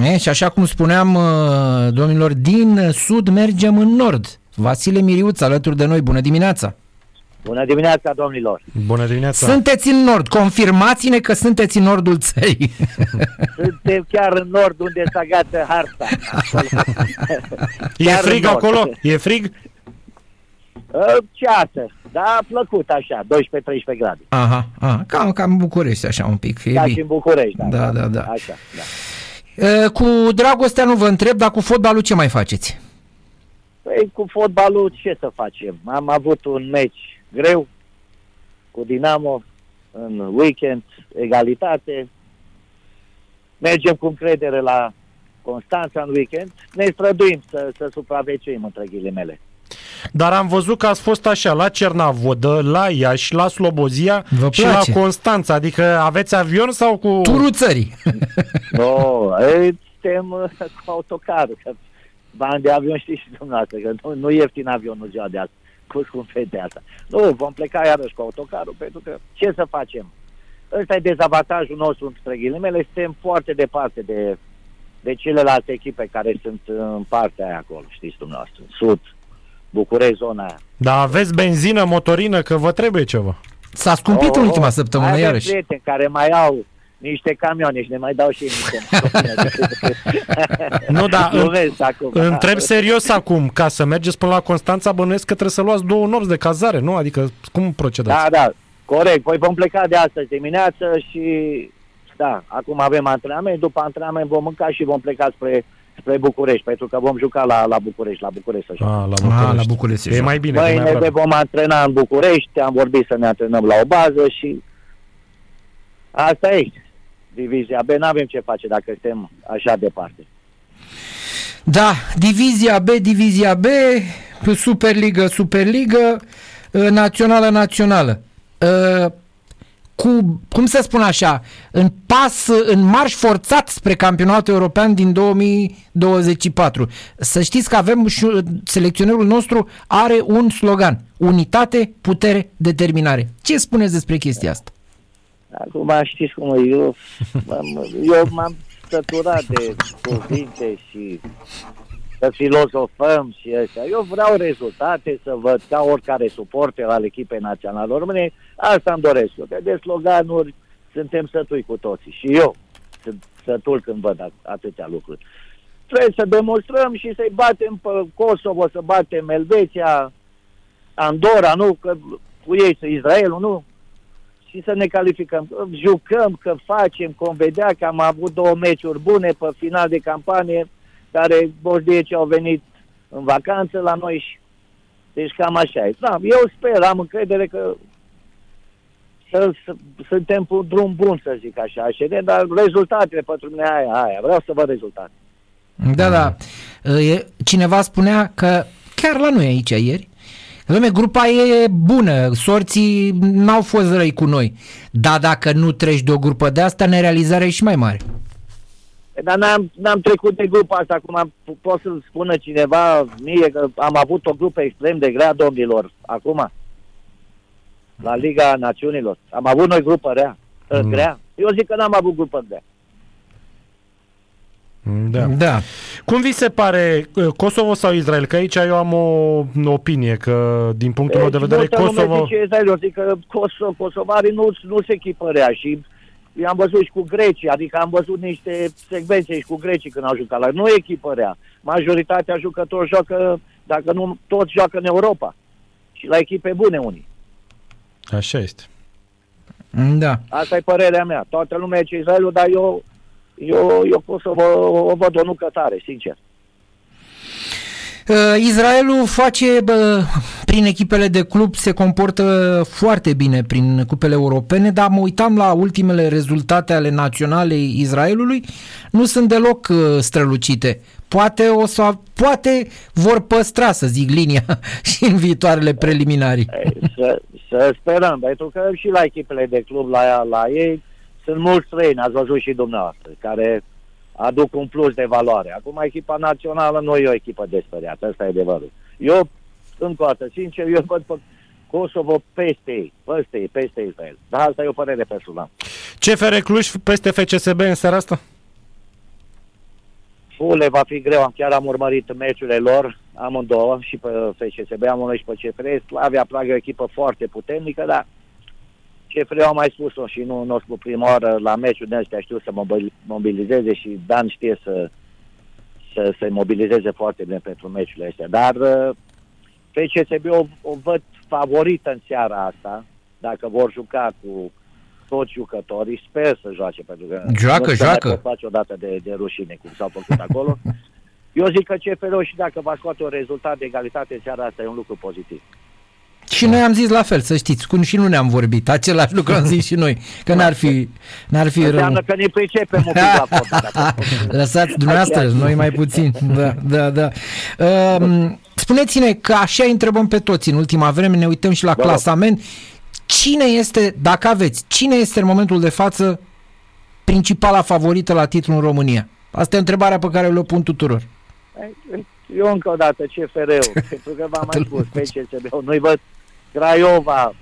E, și așa cum spuneam, uh, domnilor, din sud mergem în nord. Vasile Miriuț alături de noi, bună dimineața! Bună dimineața, domnilor! Bună dimineața! Sunteți în nord, confirmați-ne că sunteți în nordul țării. Suntem chiar în nord, unde s-a gata harta. e Chiar în frig nord. acolo? E frig? Uh, Ceață, dar a plăcut așa, 12-13 grade. Aha, aha, cam, cam în București, așa un pic. E Ca și bine. în București. Da, da, da. Așa, da. E, Cu dragostea nu vă întreb, dar cu fotbalul ce mai faceți? Păi cu fotbalul ce să facem? Am avut un meci greu cu Dinamo în weekend, egalitate. Mergem cu încredere la Constanța în weekend. Ne străduim să, să supraviețuim între ghilimele. Dar am văzut că ați fost așa la Cernavodă, la Iași, la Slobozia Vă și place? la Constanța. Adică aveți avion sau cu... Turul țării. No, e, suntem uh, cu autocarul. Că bani de avion știți și dumneavoastră, că nu, nu ieftin avionul ziua de azi, cu scumpețe asta. Nu, vom pleca iarăși cu autocarul, pentru că ce să facem? Ăsta e dezavantajul nostru, între ghilimele, suntem foarte departe de, de celelalte echipe care sunt în partea aia acolo, știți dumneavoastră, sud, București, zona aia. Dar aveți benzină, motorină, că vă trebuie ceva. S-a scumpit în ultima mai săptămână, avem iarăși. prieteni care mai au niște camioane și ne mai dau și ei niște Nu, da, în- Glumesc acum. Întreb serios acum, ca să mergeți până la Constanța, bănuiesc că trebuie să luați două nopți de cazare, nu? Adică cum procedați? Da, da, corect. Păi vom pleca de astăzi dimineață și da, acum avem antrenament, după antrenament vom mânca și vom pleca spre, spre București, pentru că vom juca la, la București, la București să jucăm. Ah, la București. Ah, la București se E joacă. mai bine. că e mai Mâine ne aproape. vom antrena în București, am vorbit să ne antrenăm la o bază și asta e. Divizia B, n-avem ce face dacă suntem așa departe. Da, Divizia B, Divizia B, Superligă, Superligă, uh, Națională, Națională. Uh, Cu, cum să spun așa, în pas, în marș forțat spre campionatul european din 2024. Să știți că avem și uh, selecționerul nostru are un slogan, unitate, putere, determinare. Ce spuneți despre chestia asta? Acum știți cum e, eu, m-am- eu m-am săturat de cuvinte și să filozofăm și ăștia. Eu vreau rezultate să văd ca oricare suporter al echipei naționale române. Asta îmi doresc eu. Că de sloganuri suntem sătui cu toții. Și eu sunt sătul când văd at- atâtea lucruri. Trebuie să demonstrăm și să-i batem pe Kosovo, să batem Elveția, Andorra, nu? Că cu ei să Israelul, nu? și să ne calificăm. Jucăm, că facem, că vom vedea că am avut două meciuri bune pe final de campanie, care boșdieci au venit în vacanță la noi și deci cam așa e. Da, eu sper, am încredere că să, să, suntem pe un drum bun, să zic așa, și de, dar rezultatele pentru mine aia, aia, vreau să văd rezultate. Da, da. E, Cineva spunea că chiar la noi aici ieri, Lume, grupa e bună, sorții n-au fost răi cu noi. Dar dacă nu treci de o grupă de asta, nerealizarea e și mai mare. Dar n-am, n-am trecut de grupa asta, acum am, pot să spună cineva mie că am avut o grupă extrem de grea, domnilor, acum, la Liga Națiunilor. Am avut noi grupă rea, Mm. mm. grea. Eu zic că n-am avut grupă grea. Da. Da. Cum vi se pare uh, Kosovo sau Israel? Că aici eu am o opinie că din punctul meu de Deci, vedere multă lume Kosovo... Zice, Israel, eu zic că Kosovo, kosovarii nu, nu se echipărea și i-am văzut și cu grecii, adică am văzut niște secvențe și cu grecii când au jucat la Nu echipărea. Majoritatea jucători joacă, dacă nu toți joacă în Europa. Și la echipe bune unii. Așa este. Da. Asta e părerea mea. Toată lumea e ce Israelul, dar eu, eu, eu pot să vă, o văd o nucă tare, sincer. Uh, Israelul face, bă, prin echipele de club, se comportă foarte bine prin cupele europene, dar mă uitam la ultimele rezultate ale naționale Israelului, nu sunt deloc uh, strălucite. Poate, o să, poate vor păstra, să zic, linia și în viitoarele preliminarii. Ei, Să, să sperăm, pentru că și la echipele de club, la, la ei, sunt mulți străini, ați văzut și dumneavoastră, care aduc un plus de valoare. Acum echipa națională nu e o echipă desperiată, ăsta e adevărul. Eu, încă o dată, sincer, eu văd pe Kosovo peste ei, peste ei, peste Israel. Dar asta e o părere personală. CFR Cluj peste FCSB în seara asta? Ule va fi greu, am chiar am urmărit meciurile lor, amândouă, și pe FCSB, amândouă și pe CFR. Slavia Praga e o echipă foarte puternică, dar CFR am mai spus-o și nu, nu o spun prima oară, la meciul de ăștia știu să mobil- mobilizeze și Dan știe să, să se mobilizeze foarte bine pentru meciurile astea. Dar uh, FCSB o, o văd favorită în seara asta, dacă vor juca cu toți jucătorii, sper să joace, pentru că Joacă, nu se joacă. mai pot face odată de, de rușine, cum s-au făcut acolo. Eu zic că CFR și dacă va scoate un rezultat de egalitate în seara asta e un lucru pozitiv. Și noi am zis la fel, să știți, cum și nu ne-am vorbit, același lucru am zis și noi, că n-ar fi, n-ar fi rău. Înseamnă că ne pricepem un pic la fotbal. Lăsați dumneavoastră, Așa noi mai puțin. Da, da, da. Um, spuneți-ne că așa îi întrebăm pe toți în ultima vreme, ne uităm și la Da. clasament. Cine este, dacă aveți, cine este în momentul de față principala favorită la titlul în România? Asta e întrebarea pe care o pun tuturor. Eu încă o dată, CFR-ul, pentru că v-am mai spus, PCSB-ul, nu-i văd Craiova,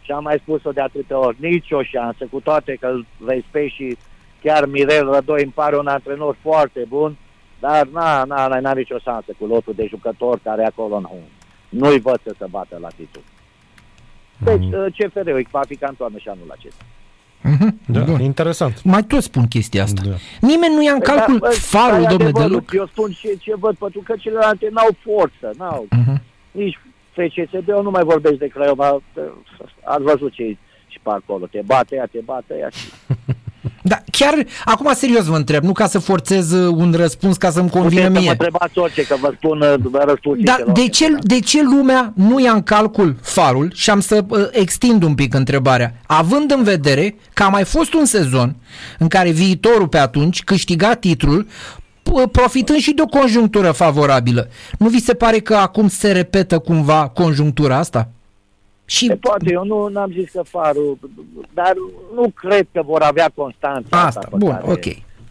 și am mai spus-o de atâtea ori, nici o șansă, cu toate că îl respect și chiar Mirel Rădoi îmi pare un antrenor foarte bun, dar na, na, na, n-are nicio șansă cu lotul de jucători care acolo nu, nu-i văd să se bată la titlu. Deci, Mhm. mm. CFR-ul va fi ca în toamnă și anul acesta. Mhm, Da, bun. interesant. Mai toți spun chestia asta. Da. Nimeni nu ia în Păi, calcul dar, bă, farul, stai domnule, adevărul, deloc. Eu spun ce, ce văd, pentru că celelalte n-au forță, n-au. Mhm. Nici FCSB-ul nu mai vorbești de Craiova, ați văzut ce și pe acolo, te bate ea, te bate ea și Da, chiar, acum serios vă întreb, nu ca să forțez uh, un răspuns ca să-mi convină puteți să mă mie. întrebați orice, că vă spun, uh, vă răspund Dar celor. de ce, de ce lumea nu ia în calcul farul și am să uh, extind un pic întrebarea, având în vedere că a mai fost un sezon în care viitorul pe atunci câștiga titlul p- profitând și de o conjunctură favorabilă. Nu vi se pare că acum se repetă cumva conjunctura asta? Și Se poate, eu nu am zis că farul, dar nu cred că vor avea constanța asta, pe bun, care, ok.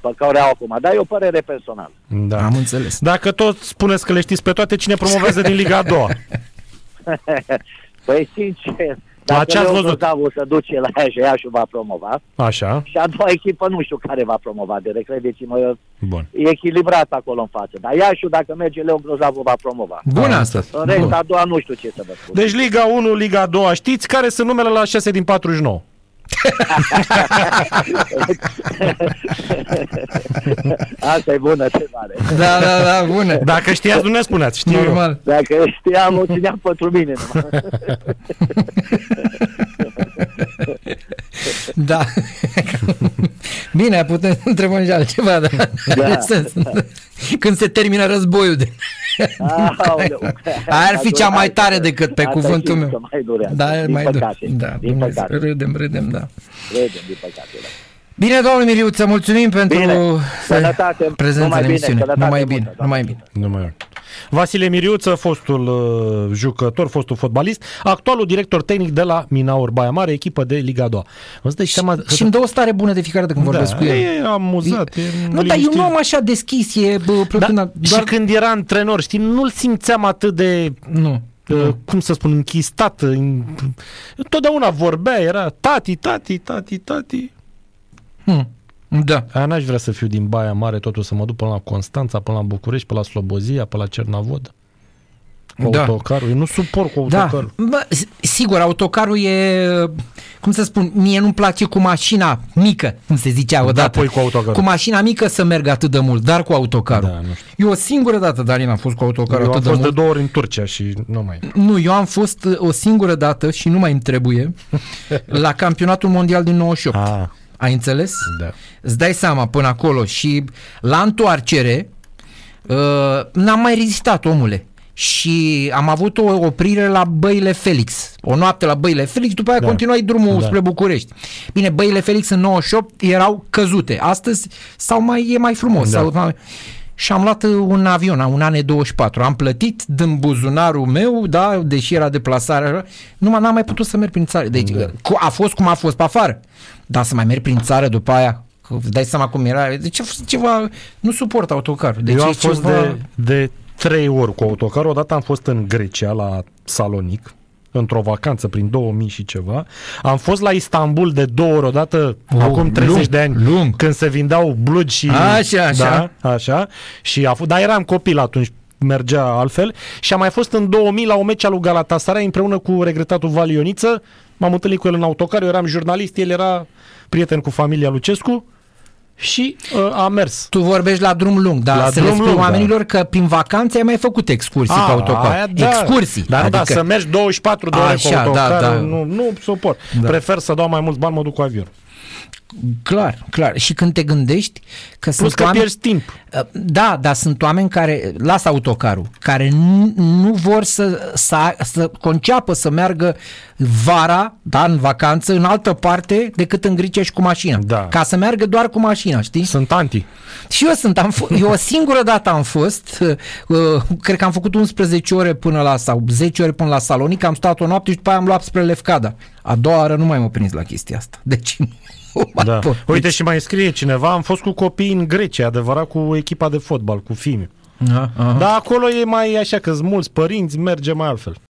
pe care o au acum, dar e o părere personală. Da. Am înțeles. Dacă tot spuneți că le știți pe toate, cine promovează din Liga a doua? Păi, sincer, La dacă ce ați Leon văzut? Grozavu se duce la Iași, Iașiul va promova, Așa, și a doua echipă nu știu care va promova, de credeți-mă, eu bun. e echilibrat acolo în față. Dar Iașiul, dacă merge Leon Grozavu, va promova. Bun Am asta. înțeles. În rest, Bun. a doua nu știu ce să vă spun. Deci Liga 1, Liga a doua, știți care sunt numele la 6 din 49? Asta e bună întrebare. Da, da, da, bună. Dacă știați, nu ne spuneați, știu eu. Normal. Dacă știam, o țineam pentru mine numai. Da. Bine, putem să întrebăm și altceva, dar Da. are sens. Când se termină războiul. De... Aoleu. Ar fi cea mai tare decât pe Asta cuvântul știu meu. că mai durează. Da, din mai păcate. Da, din Dumnezeu, păcate. râdem, râdem, da. Credem, din păcate, da. Bine, domnul Miriuță, mulțumim pentru Bine. Sănătate, prezența numai în bine, emisiune. sănătate Numai multă, bine, doamne. numai bine. Nu mai e. Vasile Miriuță, fostul uh, jucător, fostul fotbalist, actualul director tehnic de la Minaur Baia Mare, echipă de Liga 2. Vă dați seama Și îmi dă o stare bună de fiecare dată când vorbesc da, cu el. e amuzat, e Nu, dar eu liniștit. nu am așa deschis, e bă, da, plăcând, Și doar... când era antrenor, știi, nu-l simțeam atât de, Nu. uh, cum să spun, închistat. în- Totdeauna vorbea, era tati, tati, tati, tati. Hm. Da. Aia n-aș vrea să fiu din Baia Mare, totul să mă duc până la Constanța, până la București, până la Slobozia, până la Cernavod. Cu Da. autocarul. Eu nu suport cu Da, autocarul. bă, s- sigur, autocarul e, cum să spun, mie nu-mi place cu mașina mică, cum se zicea odată. Da, apoi cu autocarul. Cu mașina mică să merg atât de mult, dar cu autocarul. Da, nu știu. Eu o singură dată, Darin, am fost cu autocarul Eu am atât fost de de mult. două ori în Turcia și nu mai... Nu, eu am fost uh, o singură dată și nu mai îmi trebuie la campionatul mondial din 98. Ah, Ai înțeles? da. Îți dai seama până acolo și la întoarcere uh, n-am mai rezistat, omule. Și am avut o oprire la Băile Felix. O noapte la Băile Felix, după aia Da. continuai drumul Da. spre București. Bine, Băile Felix în 98 erau căzute. Astăzi sau mai e mai frumos. Da. Sau, mai... Și am luat uh, un avion, un an 24. Am plătit din buzunarul meu, da, deși era deplasare, așa, numai n-am mai putut să merg prin țară. Deci Da. cu- a fost cum a fost pe afară. Dar să mai merg prin țară după aia, că îți dai seama cum era. Deci a fost ceva, nu suport autocarul. Deci Eu am e fost ceva... de, de trei ori cu autocarul. Odată am fost în Grecia, la Salonic. într-o vacanță prin 2000 și ceva. Am fost la Istanbul de două ori odată, Oh, acum 30 lung, de ani, lung. când se vindeau blugi și... Așa, așa. Da, așa. Și a f- dar eram copil atunci, mergea altfel. Și am mai fost în 2000 la o meci al lui Galatasaray împreună cu regretatul Valioniță. M-am întâlnit cu el în autocar, eu eram jurnalist, el era prieten cu familia Lucescu și uh, a mers. Tu vorbești la drum lung, dar La să drum le spui lung, da. oamenilor că prin vacanțe ai mai făcut excursii A, cu autocar. aia da. Excursii. Dar adică... adică, da, să mergi 24 de ore Așa, cu autocar, da, da. nu, nu suport. Da. Prefer să dau mai mulți bani, mă duc cu avion. Clar, clar. Și când te gândești că Plus sunt că oameni... pierzi timp. Da, dar sunt oameni care, lasă autocarul, care nu, nu vor să, să, să conceapă să meargă vara, da, în vacanță, în altă parte decât în Grecia și cu mașina. Da. Ca să meargă doar cu mașina, știi? Sunt anti. Și eu sunt, am f- eu o singură dată am fost, uh, cred că am făcut 11 ore până la, sau 10 ore până la Salonic, am stat o noapte și după aia am luat spre Lefcada. A doua oară nu mai m-am prins la chestia asta. Deci nu mai Da. pot. Uite și mai scrie cineva, am fost cu copii în Grecia, adevărat, cu echipa de fotbal, cu fimi. Aha, aha. Dar acolo e mai așa că sunt mulți părinți, merge mai altfel.